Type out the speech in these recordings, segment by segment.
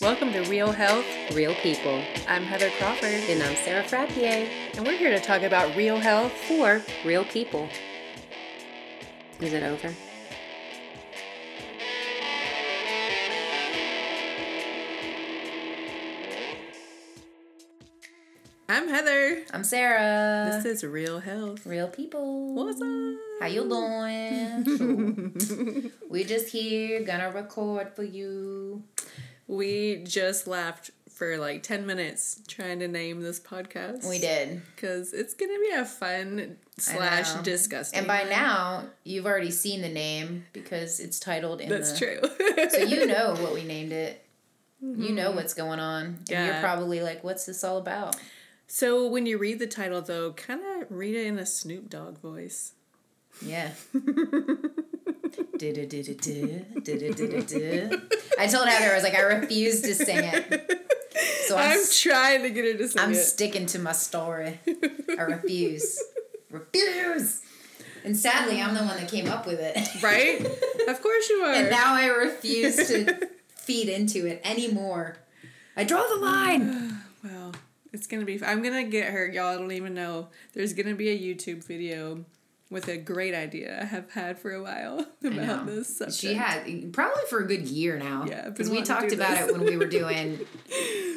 Welcome to Real Health. Real people. I'm Heather Crawford, And I'm Sarah Frappier. and we're here to talk about real health. For real people. Is it over? I'm Heather. I'm Sarah. This is Real Health. real people. What's up? How you doing? we just here gonna record for you. We just laughed for like 10 minutes trying to name this podcast. We did. Because it's going to be a fun slash disgusting. And by now, you've already seen the name because it's titled in That's the true. So you know what we named it. You know mm-hmm. what's going on. And you're probably like, what's this all about? so when you read the title, though, kind of read it in a Snoop Dogg voice. Yeah. I told Heather, I was like, I refuse to sing it. So I'm, I'm trying to get her to sing it. I'm it. sticking to my story. I refuse. refuse. And sadly, I'm the one that came up with it. right? Of course you are. And now I refuse to feed into it anymore. I draw the line. Well, it's gonna be. I'm gonna get her. Y'all don't even know. There's gonna be a YouTube video with a great idea I have had for a while about this subject. She had probably for a good year now. Yeah, because we talked about it when we were doing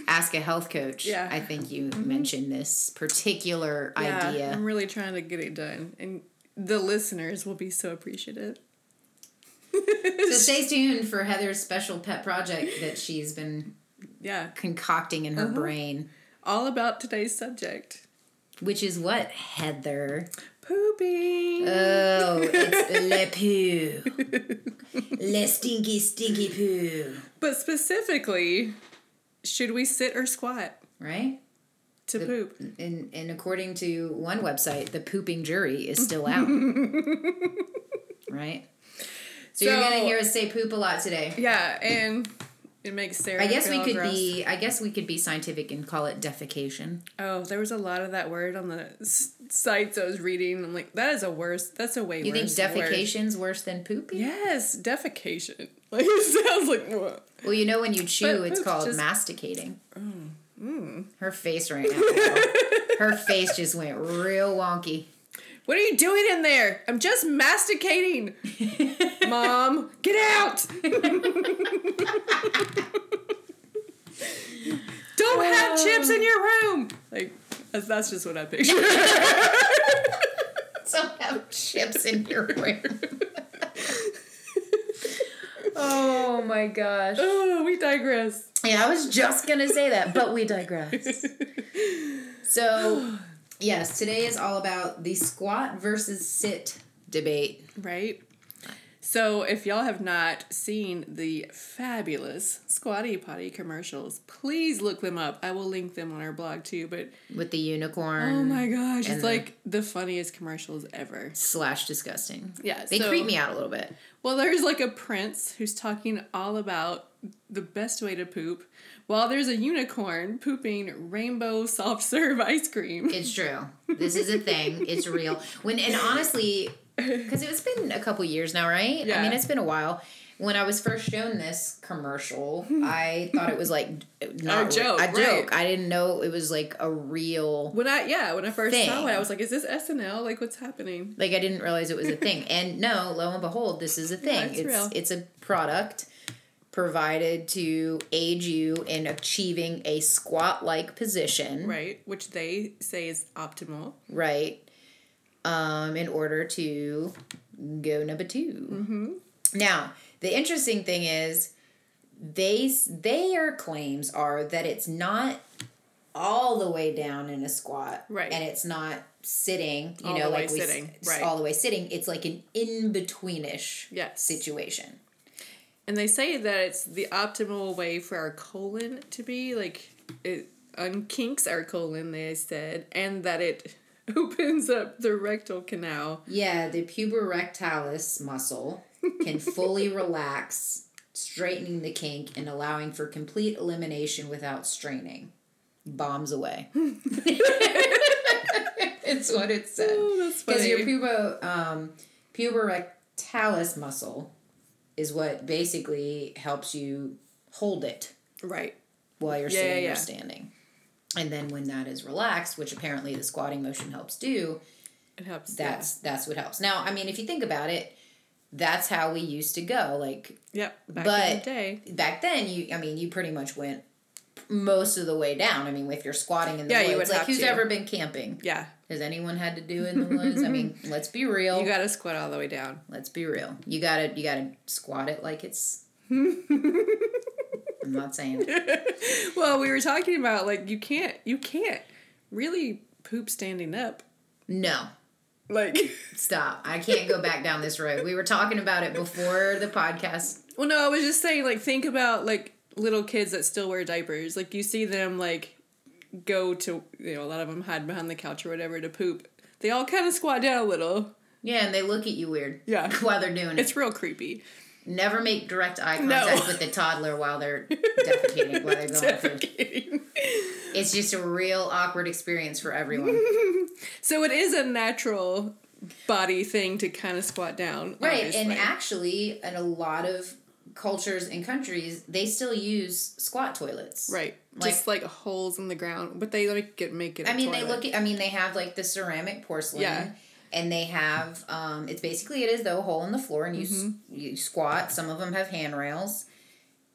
Ask a Health Coach. Yeah. Mm-hmm. I think you mentioned this particular Yeah, idea. I'm really trying to get it done, and the listeners will be so appreciative. So stay tuned for Heather's special pet project that she's been yeah, concocting in her Uh-huh. brain. all about today's subject: Which is what, Heather? Pooping. Oh, it's le poo. Le stinky, stinky poo. but specifically, should we sit or squat Right? to poop? And, and according to one website, the pooping jury is still out. right? So, you're gonna hear us say poop a lot today. Yeah, and it makes Sarah. I guess we could gross. be. I guess we could be scientific and call it defecation. Oh, there was a lot of that word on the sites I was reading. I'm like, that is a worse. That's a way worse. You think worse. word. defecation's worse than pooping? Yes, defecation. Like it sounds like. what? Well, you know when you chew, But it's called just- masticating. mm. Her face right now. Her face just went real wonky. What are you doing in there? I'm just masticating. Mom, get out. Don't have chips in your room. Like that's, that's just what I picture. So have chips in your room. oh my gosh. oh, we digress. Yeah, I was just gonna say that, but we digress. So, yes, today is all about the squat versus sit debate. Right? So, if y'all have not seen the fabulous Squatty Potty commercials, please look them up. I will link them on our blog too. But With the unicorn oh my gosh, it's like the funniest commercials ever. slash disgusting. Yeah, They so- creep me out a little bit. Well, there's like a prince who's talking all about the best way to poop, while there's a unicorn pooping rainbow soft serve ice cream. It's true. This is a thing. It's real. When and honestly, because it's been a couple years now, right? Yeah. I mean, it's been a while. When I was first shown this commercial, I thought it was like not A joke, A right. joke. I didn't know it was like a real. When I yeah, when I first saw it, I was like, "Is this SNL? Like, what's happening?" Like I didn't realize it was a thing. And no, lo and behold, this is a thing. it's it's real. it's a product provided to aid you in achieving a squat like position. Right, which they say is optimal. right? Um, in order to go number 2 Mm-hmm. Now, the interesting thing is, they their claims are that it's not all the way down in a squat, Right. And it's not sitting, you All know, like we sitting, right. all the way sitting. It's like an in betweenish Yes. situation. And they say that it's the optimal way for our colon to be like it unkinks our colon. They said, and that it opens up the rectal canal. Yeah, the puborectalis muscle can fully relax, straightening the kink and allowing for complete elimination without straining. Bombs away. it's what it said. Oh, Because funny. your pubo, um, puborectalis muscle is what basically helps you hold it. Right. while you're Yeah, sitting yeah, or yeah. standing. And then when that is relaxed, which apparently the squatting motion helps do, It helps. that's that's what helps. Now, I mean, if you think about it, that's how we used to go. Like. Yep. Back in but- the day. back then, you I mean, you pretty much went most of the way down. I mean, if you're squatting in the Yeah, woods, like who's to. ever been camping? Yeah. Has anyone had to do in the woods? I mean, let's be real. You gotta squat all the way down. let's be real. You gotta you gotta squat it like it's. I'm not saying well, we were talking about like you can't you can't really poop standing up. No, Like stop. I can't go back down this road. We were talking about it before the podcast. Well no, I was just saying like think about like little kids that still wear diapers. Like you see them like go to you know, a lot of them hide behind the couch or whatever to poop. They all kind of squat down a little. Yeah, and they look at you weird. Yeah. While they're doing it. It's real creepy. Never make direct eye No. contact with the toddler while they're defecating, while they're going. Defecating. It's just a real awkward experience for everyone. so it is a natural body thing to kind of squat down. Right, and actually, in a lot of cultures and countries, they still use squat toilets. right, like- just like holes in the ground, but they like get make it. I mean, they look. At, I mean, they have like the ceramic porcelain. Yeah. And they have. Um, it's basically it is though a hole in the floor, and you Mm-hmm. you squat. Some of them have handrails,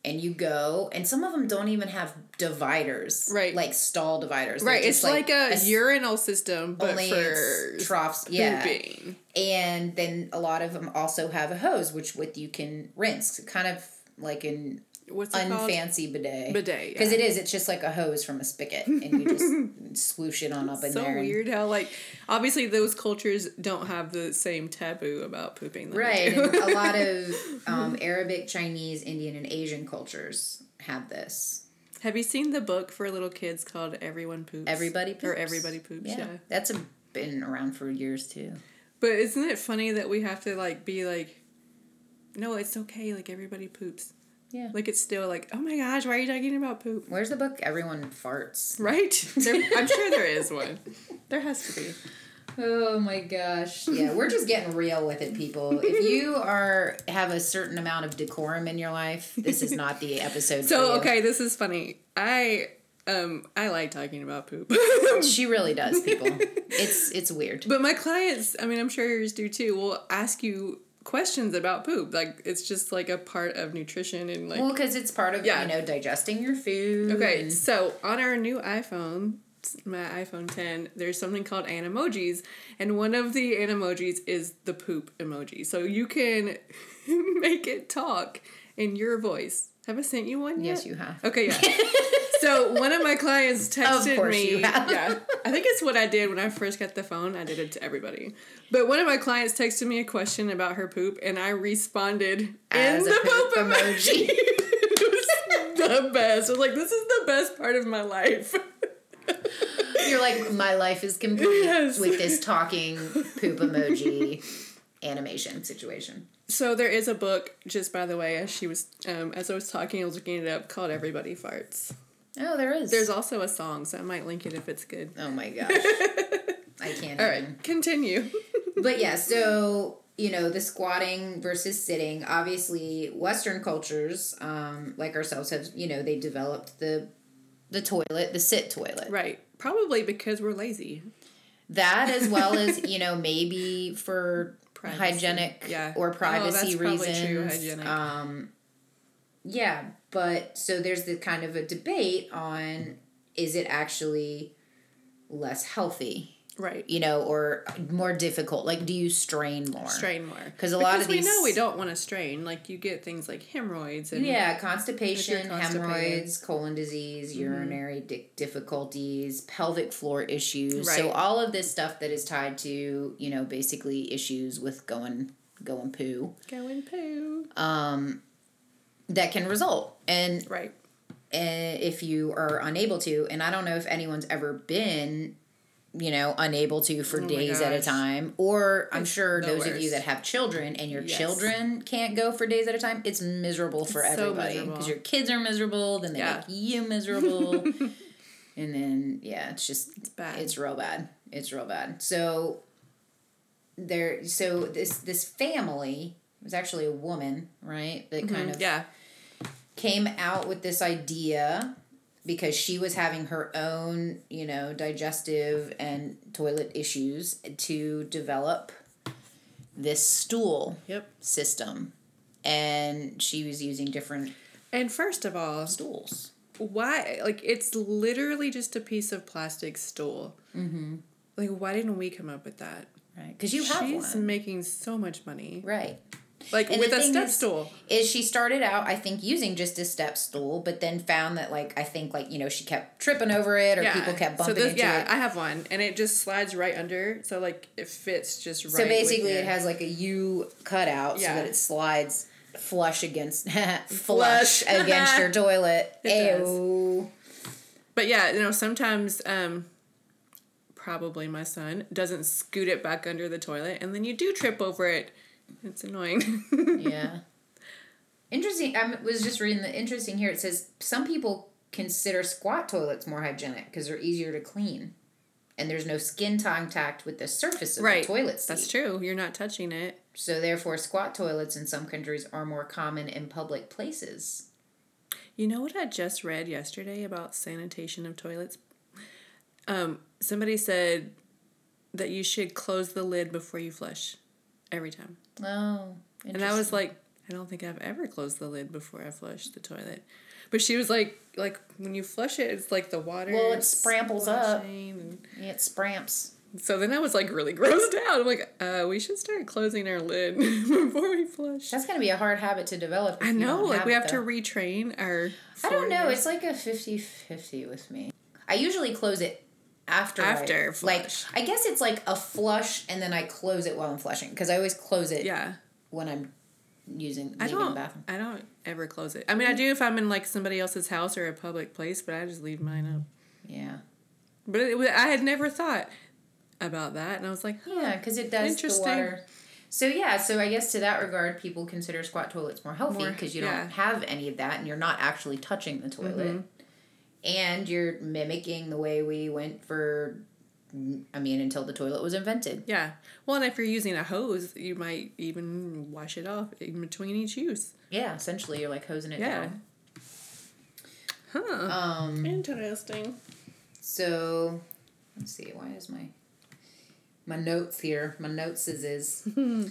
and you go. And some of them don't even have dividers. Right. Like stall dividers. They're Right, it's just like, a urinal system, but only for troughs. Yeah. pooping. And then a lot of them also have a hose, which with you can rinse, kind of like an What's it called? unfancy bidet. Bidet, Because yeah. it is. It's just like a hose from a spigot, and you just swoosh it on up in So there. and- weird how like obviously those cultures don't have the same taboo about pooping. Right, a lot of um, Arabic, Chinese, Indian, and Asian cultures have this. have you seen the book for little kids called Everyone Poops? Everybody poops. or. Everybody Poops. Yeah. that's a, been around for years too. But isn't it funny that we have to like be like, no, it's okay. Like everybody poops. Yeah. Like it's still like, oh my gosh, why are you talking about poop? Where's the book? Everyone farts. Right? There, I'm sure there is one. There has to be. Oh my gosh. Yeah, we're just getting real with it, people. If you are have a certain amount of decorum in your life, this is not the episode for So you. okay, this is funny. I um I like talking about poop. She really does, people. It's it's weird. but my clients, I mean, I'm sure yours do too, will ask you questions about poop. Like it's just like a part of nutrition and like Well, because it's part of Yeah. you know digesting your food. Okay, so on our new iPhone, my iPhone 10, there's something called animojis, and one of the animojis is the poop emoji. So you can make it talk in your voice. Have I sent you one yet? Yes, you have. Okay, yeah. so one of my clients texted me. you have. Yeah, I think it's what I did when I first got the phone. I did it to everybody. But one of my clients texted me a question about her poop, and I responded As in the poop, poop emoji. it was the best. I was like, this is the best part of my life. You're like, my life is complete Yes. with this talking poop emoji animation situation. So there is a book, just by the way, as she was, um, as I was talking, I was looking it up, called Everybody Farts. Oh, there is. There's also a song, so I might link it if it's good. Oh my gosh. I can't All even. right, continue. But yeah, so you know the squatting versus sitting. Obviously, Western cultures, um, like ourselves, have you know they developed the the toilet, the sit toilet. right, probably because we're lazy. That as well as you know maybe for Privacy. hygienic Yeah. or Oh, privacy probably reasons. true, hygienic. Um, yeah, but so there's the kind of a debate on is it actually less healthy, Right. you know, or more difficult? Like, do you strain more? Strain more. 'Cause a lot of Because we know we don't want to strain. Like you get things like hemorrhoids and Yeah, constipation, If you're constipated. Mm-hmm. hemorrhoids, colon disease, urinary di- difficulties, pelvic floor issues. So all of this stuff that is tied to, you know, basically issues with going going poo, going poo. um, that can result. And Right. uh, if you are unable to, and I don't know if anyone's ever been, you know, unable to for Oh days at a time, or I'm It's sure those of you that have children and your Yes. children can't go for days at a time, it's miserable for It's everybody because your kids are miserable, then they Yeah. make you miserable, and then yeah, it's just It's bad. it's real bad. It's real bad. So there, so this this family was actually a woman, right? That kind of yeah. Came out with this idea because she was having her own, you know, digestive and toilet issues to develop this stool Yep. system. And she was using different And first of all, stools. why? Like, it's literally just a piece of plastic stool. Mm-hmm. Like, why didn't we come up with that? Right. Because you have She's one. making so much money. Right. Like, And with a step is- stool. is she started out I think using just a step stool, but then found that like I think like you know she kept tripping over it or people kept bumping so this, into yeah, it. I have one, and it just slides right under, so like it fits just right. so basically, it has like a U cutout so Yeah. that it slides flush against flush, against your toilet. It does. Ew. But yeah, you know, sometimes um probably my son doesn't scoot it back under the toilet and then you do trip over it. It's annoying. Yeah. Interesting. I was just reading the interesting here. It says some people consider squat toilets more hygienic because they're easier to clean, and there's no skin contact with the surface of right. the toilet seat. That's true. You're not touching it. So therefore, squat toilets in some countries are more common in public places. You know what I just read yesterday about sanitation of toilets? Um, somebody said that you should close the lid before you flush every time. Oh, And I was like, I don't think I've ever closed the lid before I flushed the toilet. But she was like, like when you flush it, it's like the water. Well, it spramples up. and- yeah, it spramps. So then I was like really grossed out. I'm like, uh, we should start closing our lid before we flush. That's gonna be a hard habit to develop. I know, like we it, have to retrain our. I don't know. It's like a 50-50 with me. I usually close it after. I- After like flush. I guess it's like a flush, and then I close it while I'm flushing because I always close it yeah. when I'm using I the don't. bathroom. I don't ever close it. I mean, I do if I'm in like somebody else's house or a public place, but I just leave mine up. Yeah. But it, I had never thought about that, and I was like, huh, Yeah, because it does the Interesting. water. So yeah, so I guess to that regard, people consider squat toilets more healthy because you yeah. don't have any of that, and you're not actually touching the toilet, Mm-hmm. And you're mimicking the way we went for. I mean, until the toilet was invented. Yeah. Well, and if you're using a hose, you might even wash it off in between each use. Yeah, essentially, you're like hosing it Yeah. down. Huh. Um. Interesting. So, let's see. Why is my my notes here? My notes is is.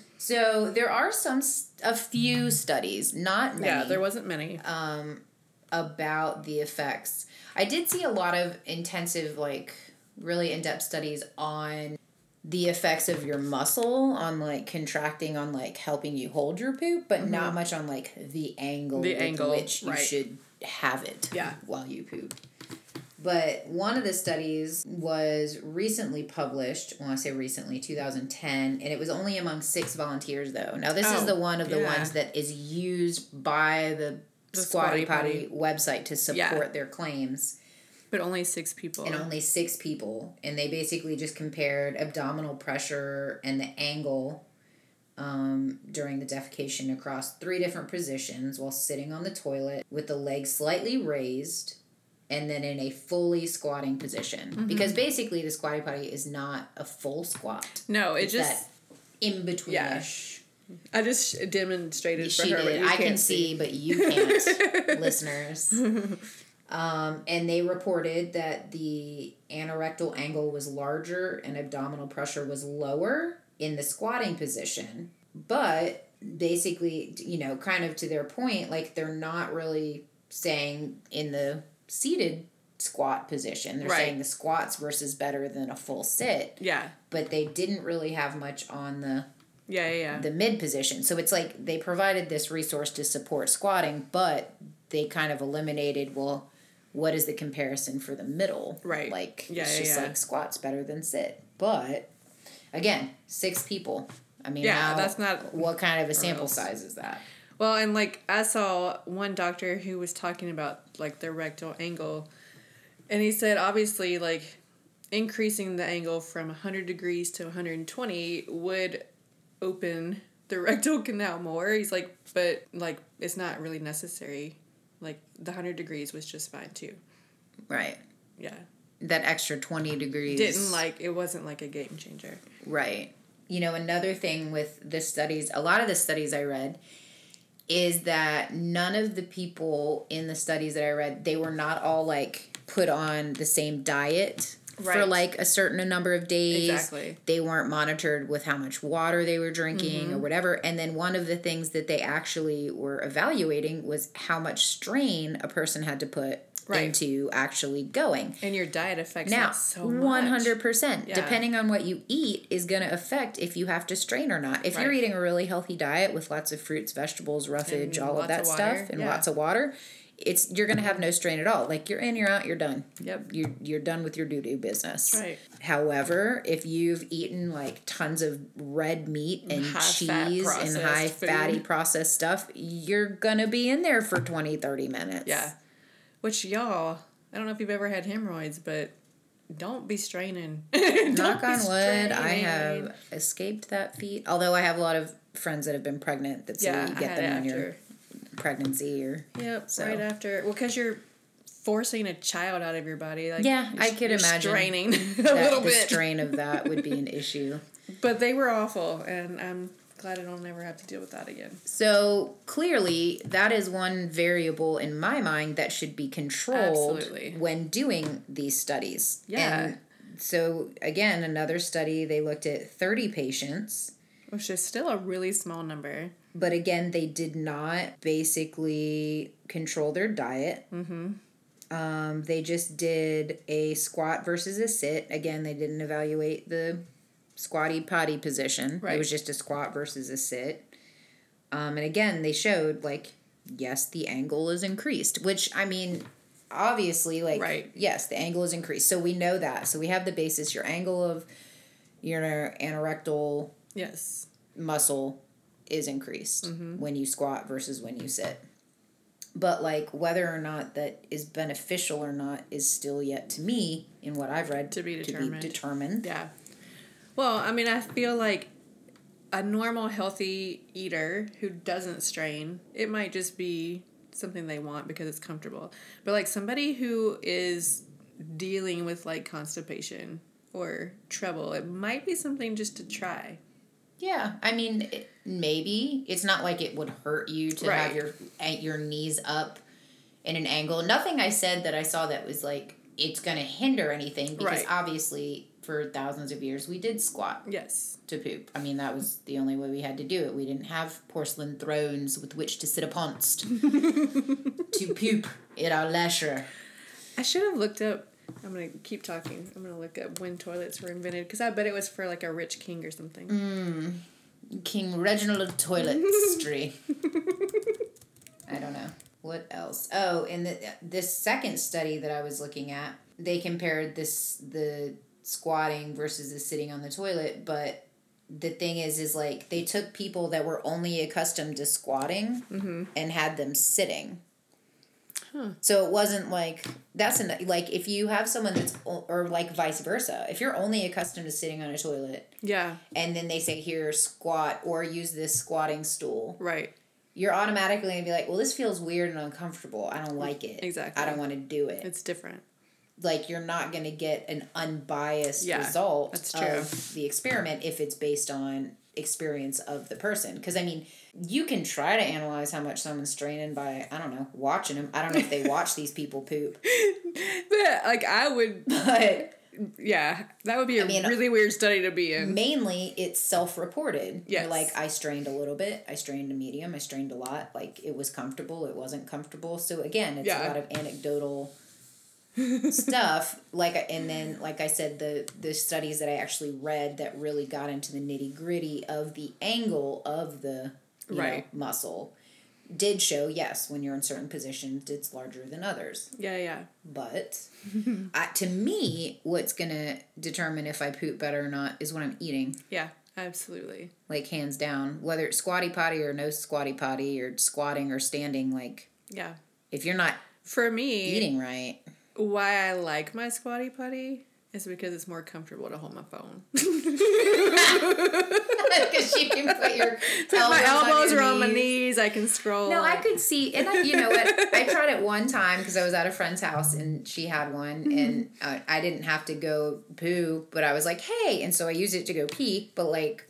so there are some a few studies, not many. Yeah, there wasn't many. um, about the effects. I did see a lot of intensive, like really in depth studies on the effects of your muscle on like contracting on like helping you hold your poop, but not much on like the angle Mm-hmm. The angle, which you right. should have it Yeah. while you poop. But one of the studies was recently published. Well, I say recently, 2010, and it was only among six volunteers, though. Now, this is Oh, the one of the yeah. ones that is used by the, The Squatty Potty Potty. website to support Yeah. their claims. But only six people. And only six people. And they basically just compared abdominal pressure and the angle um, during the defecation across three different positions while sitting on the toilet with the legs slightly raised and then in a fully squatting position. Mm-hmm. Because basically, the Squatty Potty is not a full squat. no, it It's just. that in between Yeah. I just demonstrated for her. did. I can can't see, but you can't, listeners. Um, and they reported that the anorectal angle was larger and abdominal pressure was lower in the squatting position. But basically, you know, kind of to their point, like they're not really saying in the seated squat position. They're Right. saying the squats versus better than a full sit, Yeah. but they didn't really have much on the Yeah, yeah, yeah. the mid position. So it's like they provided this resource to support squatting, but they kind of eliminated well, what is the comparison for the middle? Right. Like Yeah, it's yeah, just yeah. like squats better than sit. But again, six people. I mean, Yeah, how- that's not what kind of a sample gross. size is that? Well, and like I saw one doctor who was talking about like the rectal angle, and he said obviously like increasing the angle from 100 degrees to 120 would open the rectal canal more. He's like, but like it's not really necessary. Like the 100 degrees was just fine too. Right. Yeah. That extra twenty degrees Didn't like it wasn't like a game changer. Right. You know, another thing with the studies, a lot of the studies I read, is that none of the people in the studies that I read, they were not all like put on the same diet for like a certain number of days. Exactly. They weren't monitored with how much water they were drinking Mm-hmm. or whatever. And then one of the things that they actually were evaluating was how much strain a person had to put Right. into actually going. And your diet affects Now, so much. one hundred percent, Yeah. depending on what you eat, is going to affect if you have to strain or not. If you're eating a really healthy diet with lots of fruits, vegetables, roughage, And all of that of stuff, and yeah. lots of water, it's you're going to have no strain at all. Like you're in, you're out, you're done. Yep. You're you're done with your doo doo business. Right. However, if you've eaten like tons of red meat and High-fat cheese and high food. fatty processed stuff, you're going to be in there for 20, 30 minutes. Yeah. Which y'all, I don't know if you've ever had hemorrhoids, but don't be straining. Don't Knock on wood, I have escaped that feat. Although I have a lot of friends that have been pregnant that say Yeah, you get them when after. Pregnancy or Yep, So- right after. Well, because you're forcing a child out of your body. Like Yeah, I could imagine straining a little the bit. strain of that would be an issue. But they were awful, and I'm glad I don't ever have to deal with that again. So clearly, that is one variable in my mind that should be controlled Absolutely. when doing these studies. Yeah. And so again, another study they looked at thirty patients. Which is still a really small number. But again they did not basically control their diet mm-hmm. um, they just did a squat versus a sit again they didn't evaluate the squatty potty position Right. it was just a squat versus a sit um, and again they showed like yes the angle is increased which i mean obviously like Right. yes the angle is increased so we know that so we have the basis your angle of your anorectal Yes. muscle is increased Mm-hmm. when you squat versus when you sit. But like whether or not that is beneficial or not is still yet to me in what I've read To be To be determined. Yeah. Well, I mean, I feel like a normal, healthy eater who doesn't strain, it might just be something they want because it's comfortable. But like somebody who is dealing with like constipation or trouble, it might be something just to try. Yeah, I mean it, maybe it's not like it would hurt you to have your eh, your knees up in an angle. Nothing I said that I saw that was like it's going to hinder anything because Right. obviously for thousands of years we did squat Yes. to poop. I mean, that was the only way we had to do it. We didn't have porcelain thrones with which to sit uponst to poop at our leisure. I should have looked up. I'm gonna keep talking. I'm gonna look up when toilets were invented because I bet it was for like a rich king or something. Hmm. King Reginald of Toiletry. I don't know. What else? Oh, in the this second study that I was looking at, they compared this the squatting versus the sitting on the toilet, but the thing is is like they took people that were only accustomed to squatting mm-hmm. and had them sitting. So it wasn't like that's an like if you have someone that's or like vice versa. If you're only accustomed to sitting on a toilet Yeah. and then they say here squat or use this squatting stool Right. you're automatically gonna be like well this feels weird and uncomfortable i don't like it Exactly. i don't want to do it It's different. like you're not gonna get an unbiased Yeah, result that's true. of the experiment if it's based on experience of the person because i mean you can try to analyze how much someone's straining by i don't know watching them i don't know if they watch these people poop. But like I would, but yeah, that would be a mean, really weird study to be in. mainly it's self-reported. You're like i strained a little bit. I strained a medium. I strained a lot. Like it was comfortable. It wasn't comfortable. So again it's a lot of anecdotal stuff. Like and then like i said the the studies that i actually read that really got into the nitty gritty of the angle of the you know, Right. muscle did show yes when you're in certain positions it's larger than others Yeah, yeah. but I, to me what's gonna determine if i poop better or not is what i'm eating Yeah, absolutely. like hands down whether it's squatty potty or no squatty potty or squatting or standing like Yeah. if you're not For me, eating right why I like my squatty potty is because it's more comfortable to hold my phone. because you can put your my elbows your are on my knees. I can scroll. no i could see and I, you know what i tried it one time because i was at a friend's house and she had one and uh, i didn't have to go poo but i was like hey and so i used it to go pee but like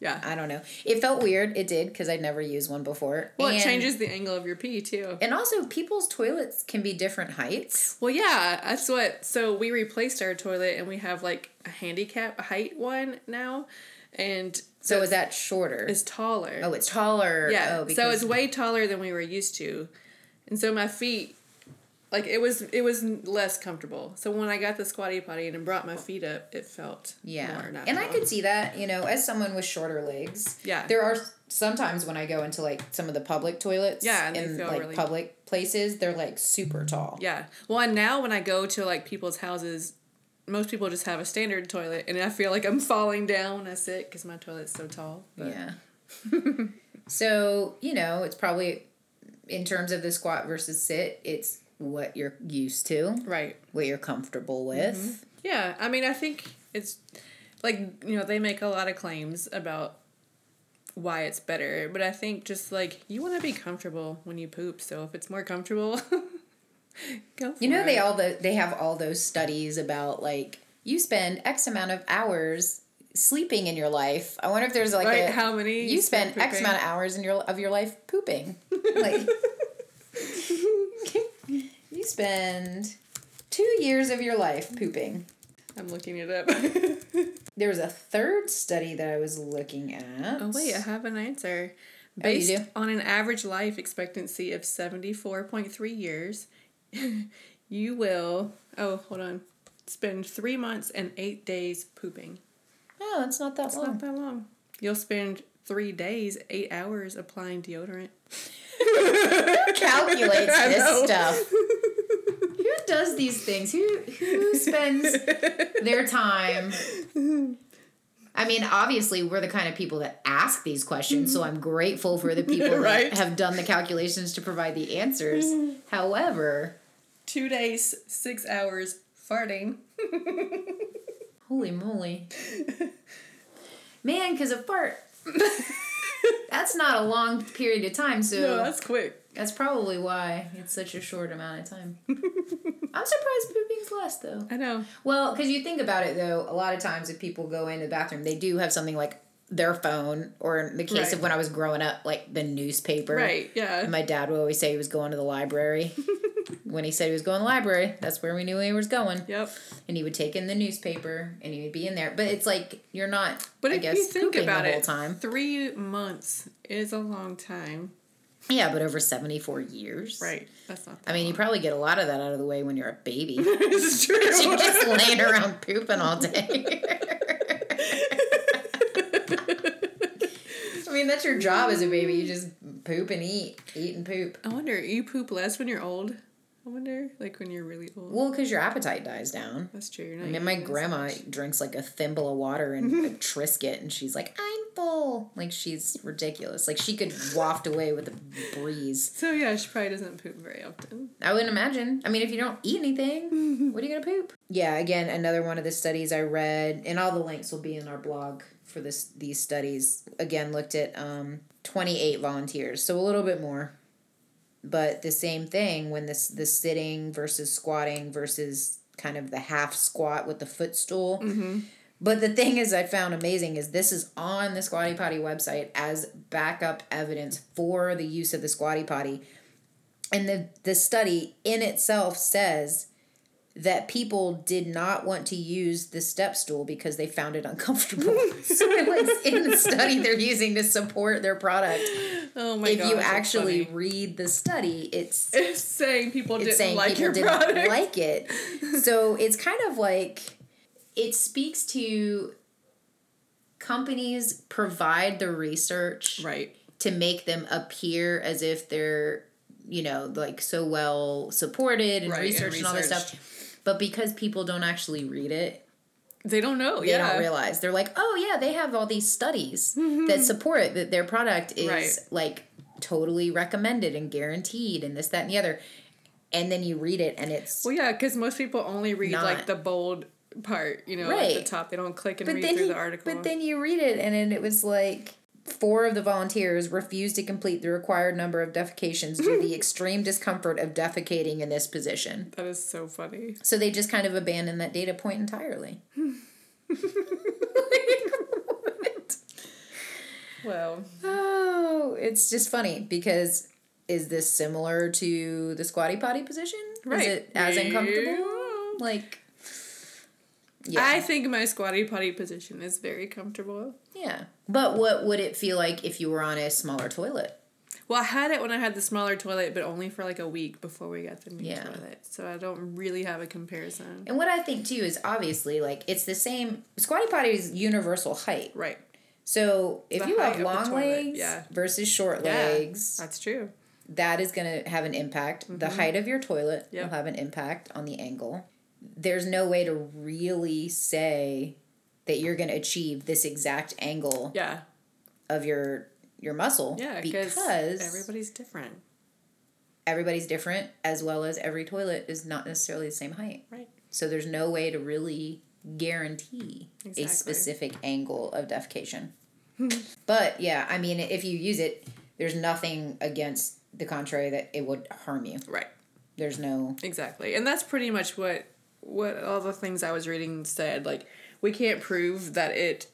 Yeah. I don't know. It felt weird. It did because I'd never used one before. Well, and, it changes the angle of your pee too. And also, people's toilets can be different heights. Well, yeah, that's what. So we replaced our toilet, and we have like a handicap height one now, and So is that shorter? is taller. oh, it's taller. yeah. Oh, so it's way taller than we were used to, and so my feet, like it was, it was less comfortable. So when I got the squatty potty and brought my feet up, it felt Yeah. more natural. And I could see that, you know, as someone with shorter legs. Yeah. There are sometimes when I go into like some of the public toilets Yeah, and in like really- public places, they're like super tall. Yeah. Well, and now when I go to like people's houses, most people just have a standard toilet, and I feel like I'm falling down when I sit because my toilet's so tall. But Yeah. so, you know, it's probably in terms of the squat versus sit, it's what you're used to, Right. what you're comfortable with. Mm-hmm. Yeah. I mean, I think it's like you know they make a lot of claims about why it's better, but I think just like you want to be comfortable when you poop. So if it's more comfortable, go. For You know, it. they all the they have all those studies about like you spend X amount of hours sleeping in your life. I wonder if there's like right. a How many you spend X amount of hours in your of your life pooping. Like spend two years of your life pooping. I'm looking it up. There was a third study that I was looking at. oh wait, I have an answer. Oh, Based do? on an average life expectancy of seventy four point three years, you will oh hold on spend three months and eight days pooping. Oh, it's not that It's long. not that long. You'll spend three days, eight hours applying deodorant. calculates this stuff. Does these things? Who who spends their time? I mean, obviously, we're the kind of people that ask these questions, so I'm grateful for the people Right. that have done the calculations to provide the answers. However, Two days, six hours farting. holy moly. Man, because a fart, that's not a long period of time, so No, that's quick. That's probably why it's such a short amount of time. I'm surprised pooping's less though. I know. Well, because you think about it though, a lot of times if people go into the bathroom, they do have something like their phone, or in the case Right. of when I was growing up, like the newspaper. Right, yeah. My dad would always say he was going to the library. when he said he was going to the library, that's where we knew he was going. Yep. And he would take in the newspaper and he would be in there. But it's like you're not, But I if guess, you think about the whole it, time. three months is a long time. Yeah, but over 74 years. Right. That's not I mean, you probably get a lot of that out of the way when you're a baby. It's true. You're just laying around pooping all day. I mean, that's your job as a baby. You just poop and eat, eat and poop. I wonder, you poop less when you're old? I wonder, like when you're really old. Well, because your appetite dies down. That's true. You're I mean, my grandma drinks like a thimble of water and a Triscuit, and she's like, "I'm full." Like she's ridiculous. Like she could waft away with a breeze. So yeah, she probably doesn't poop very often. I wouldn't imagine. I mean, if you don't eat anything, what are you gonna poop? Yeah, again, another one of the studies I read, and all the links will be in our blog for this. These studies again looked at um, twenty eight volunteers, so a little bit more, but the same thing when this the sitting versus squatting versus kind of the half squat with the footstool. Mm-hmm. But the thing is, I found amazing is this is on the Squatty Potty website as backup evidence for the use of the Squatty Potty. And the, the study in itself says that people did not want to use the step stool because they found it uncomfortable. so it was in the study they're using to support their product. Oh my if gosh. you actually read the study, it's It's saying people it's didn't saying like people your didn't product. like it. So it's kind of like it speaks to companies provide the research right. to make them appear as if they're you know like so well supported and Right, and researched and all this stuff but because people don't actually read it They don't know. they yeah. don't realize they're like oh yeah they have all these studies mm-hmm. that support that their product is Right. like totally recommended and guaranteed and this that and the other and then you read it and it's Well, yeah, because most people only read Not- like the bold part, you know, at the top. They don't click and but read through he, the article. but then you read it and then it was like four of the volunteers refused to complete the required number of defecations due to the extreme discomfort of defecating in this position that is so funny. so they just kind of abandoned that data point entirely Like. Well, Oh, it's just funny because is this similar to the squatty potty position? Right. Is it as uncomfortable? Yeah. Like, yeah, I think my squatty potty position is very comfortable. yeah. But what would it feel like if you were on a smaller toilet? Well, I had it when I had the smaller toilet, but only for like a week before we got the new Yeah. toilet. So I don't really have a comparison. And what I think too is obviously like it's the same. Squatty potty is universal height. Right. So if The you have long legs yeah. versus short Yeah. legs, That's true. that is going to have an impact. The height of your toilet Mm-hmm. Yep. will have an impact on the angle. There's no way to really say that you're going to achieve this exact angle Yeah. of your your muscle Yeah. because everybody's different. everybody's different as well as every toilet is not necessarily the same height. Right. So there's no way to really guarantee Exactly. a specific angle of defecation. but yeah, I mean, if you use it, there's nothing against the contrary that it would harm you. Right. There's no. Exactly. And that's pretty much what what all the things I was reading said. Like we can't prove that it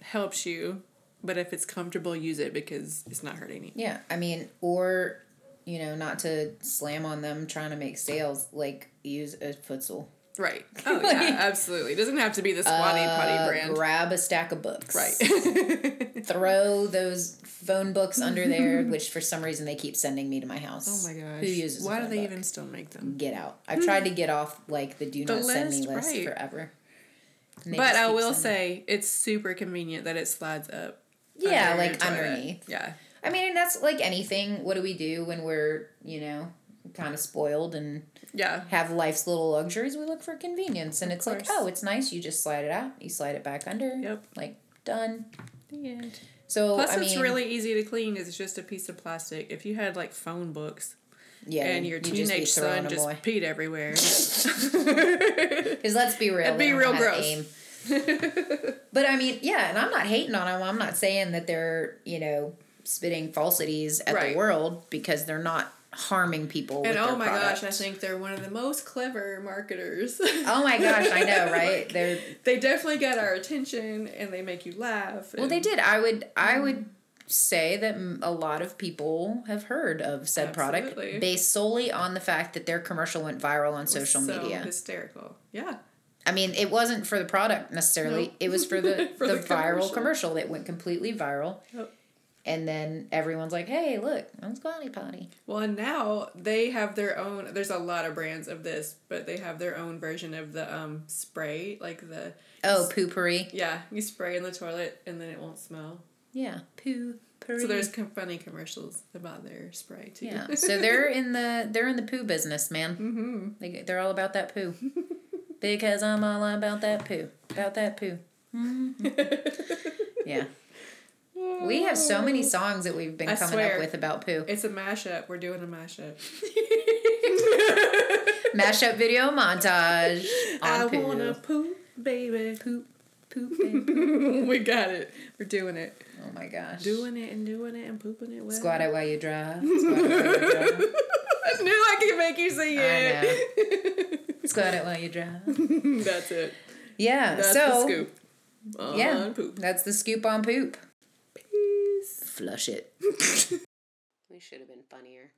helps you, but if it's comfortable, use it because it's not hurting you. Yeah, I mean, or you know, not to slam on them trying to make sales, like use a footstool. Right. Oh yeah, absolutely. It doesn't have to be the squatty Uh, potty brand. Grab a stack of books. Right. Throw those phone books under there, which for some reason they keep sending me to my house. oh my gosh. Who uses? Why do they book? even still make them? get out? I've tried to get off like the do The not send me list, list right. forever. But I will say it's super convenient that it slides up. yeah, under like underneath. Yeah. I mean, that's like anything. What do we do when we're you know kind of spoiled and Yeah. have life's little luxuries? We look for convenience, and it's like, oh, it's nice. You just slide it out. You slide it back under. Yep. Like done. The end. So Plus, I it's mean, really easy to clean. 'cause It's just a piece of plastic. If you had like phone books yeah, and your you'd just teenage son just away. peed everywhere, Because let's be real, That'd be real gross. But I mean, yeah, and I'm not hating on them. I'm not saying that they're you know spitting falsities at Right. the world because they're not harming people. and oh my gosh, I think they're one of the most clever marketers. Oh my gosh, I know, right? They're they definitely get our attention and they make you laugh. well, they did. I would, I mm. would say that a lot of people have heard of said product based solely on the fact that their commercial went viral on social so media. hysterical. Yeah. I mean, it wasn't for the product necessarily. It was for the For the, the viral commercial. commercial that went completely viral. Yep. And then everyone's like, "Hey, look, I'm Squatty Potty." Well, and now they have their own. There's a lot of brands of this, but they have their own version of the um spray, like the Oh, Poo-Pourri. yeah, you spray in the toilet and then it won't smell. Yeah, Poo-Pourri. So there's com- funny commercials about their spray too. yeah. So they're in the they're in the poo business, man. mm-hmm. They they're all about that poo. because I'm all about that poo. About that poo. Yeah. We have so many songs that we've been I coming swear. up with about poo. It's a mashup. We're doing a mashup. Mashup video montage on I poo. wanna poop, baby. poop, poop, baby. we got it. We're doing it. Oh my gosh. Doing it and doing it and pooping it. Well. Squat it while you drive. Squat it while. I knew I could make you say it. Squat it while you drive. That's it. Yeah. That's so the scoop. On yeah, poop. that's the scoop on poop. Flush it. we should have been funnier.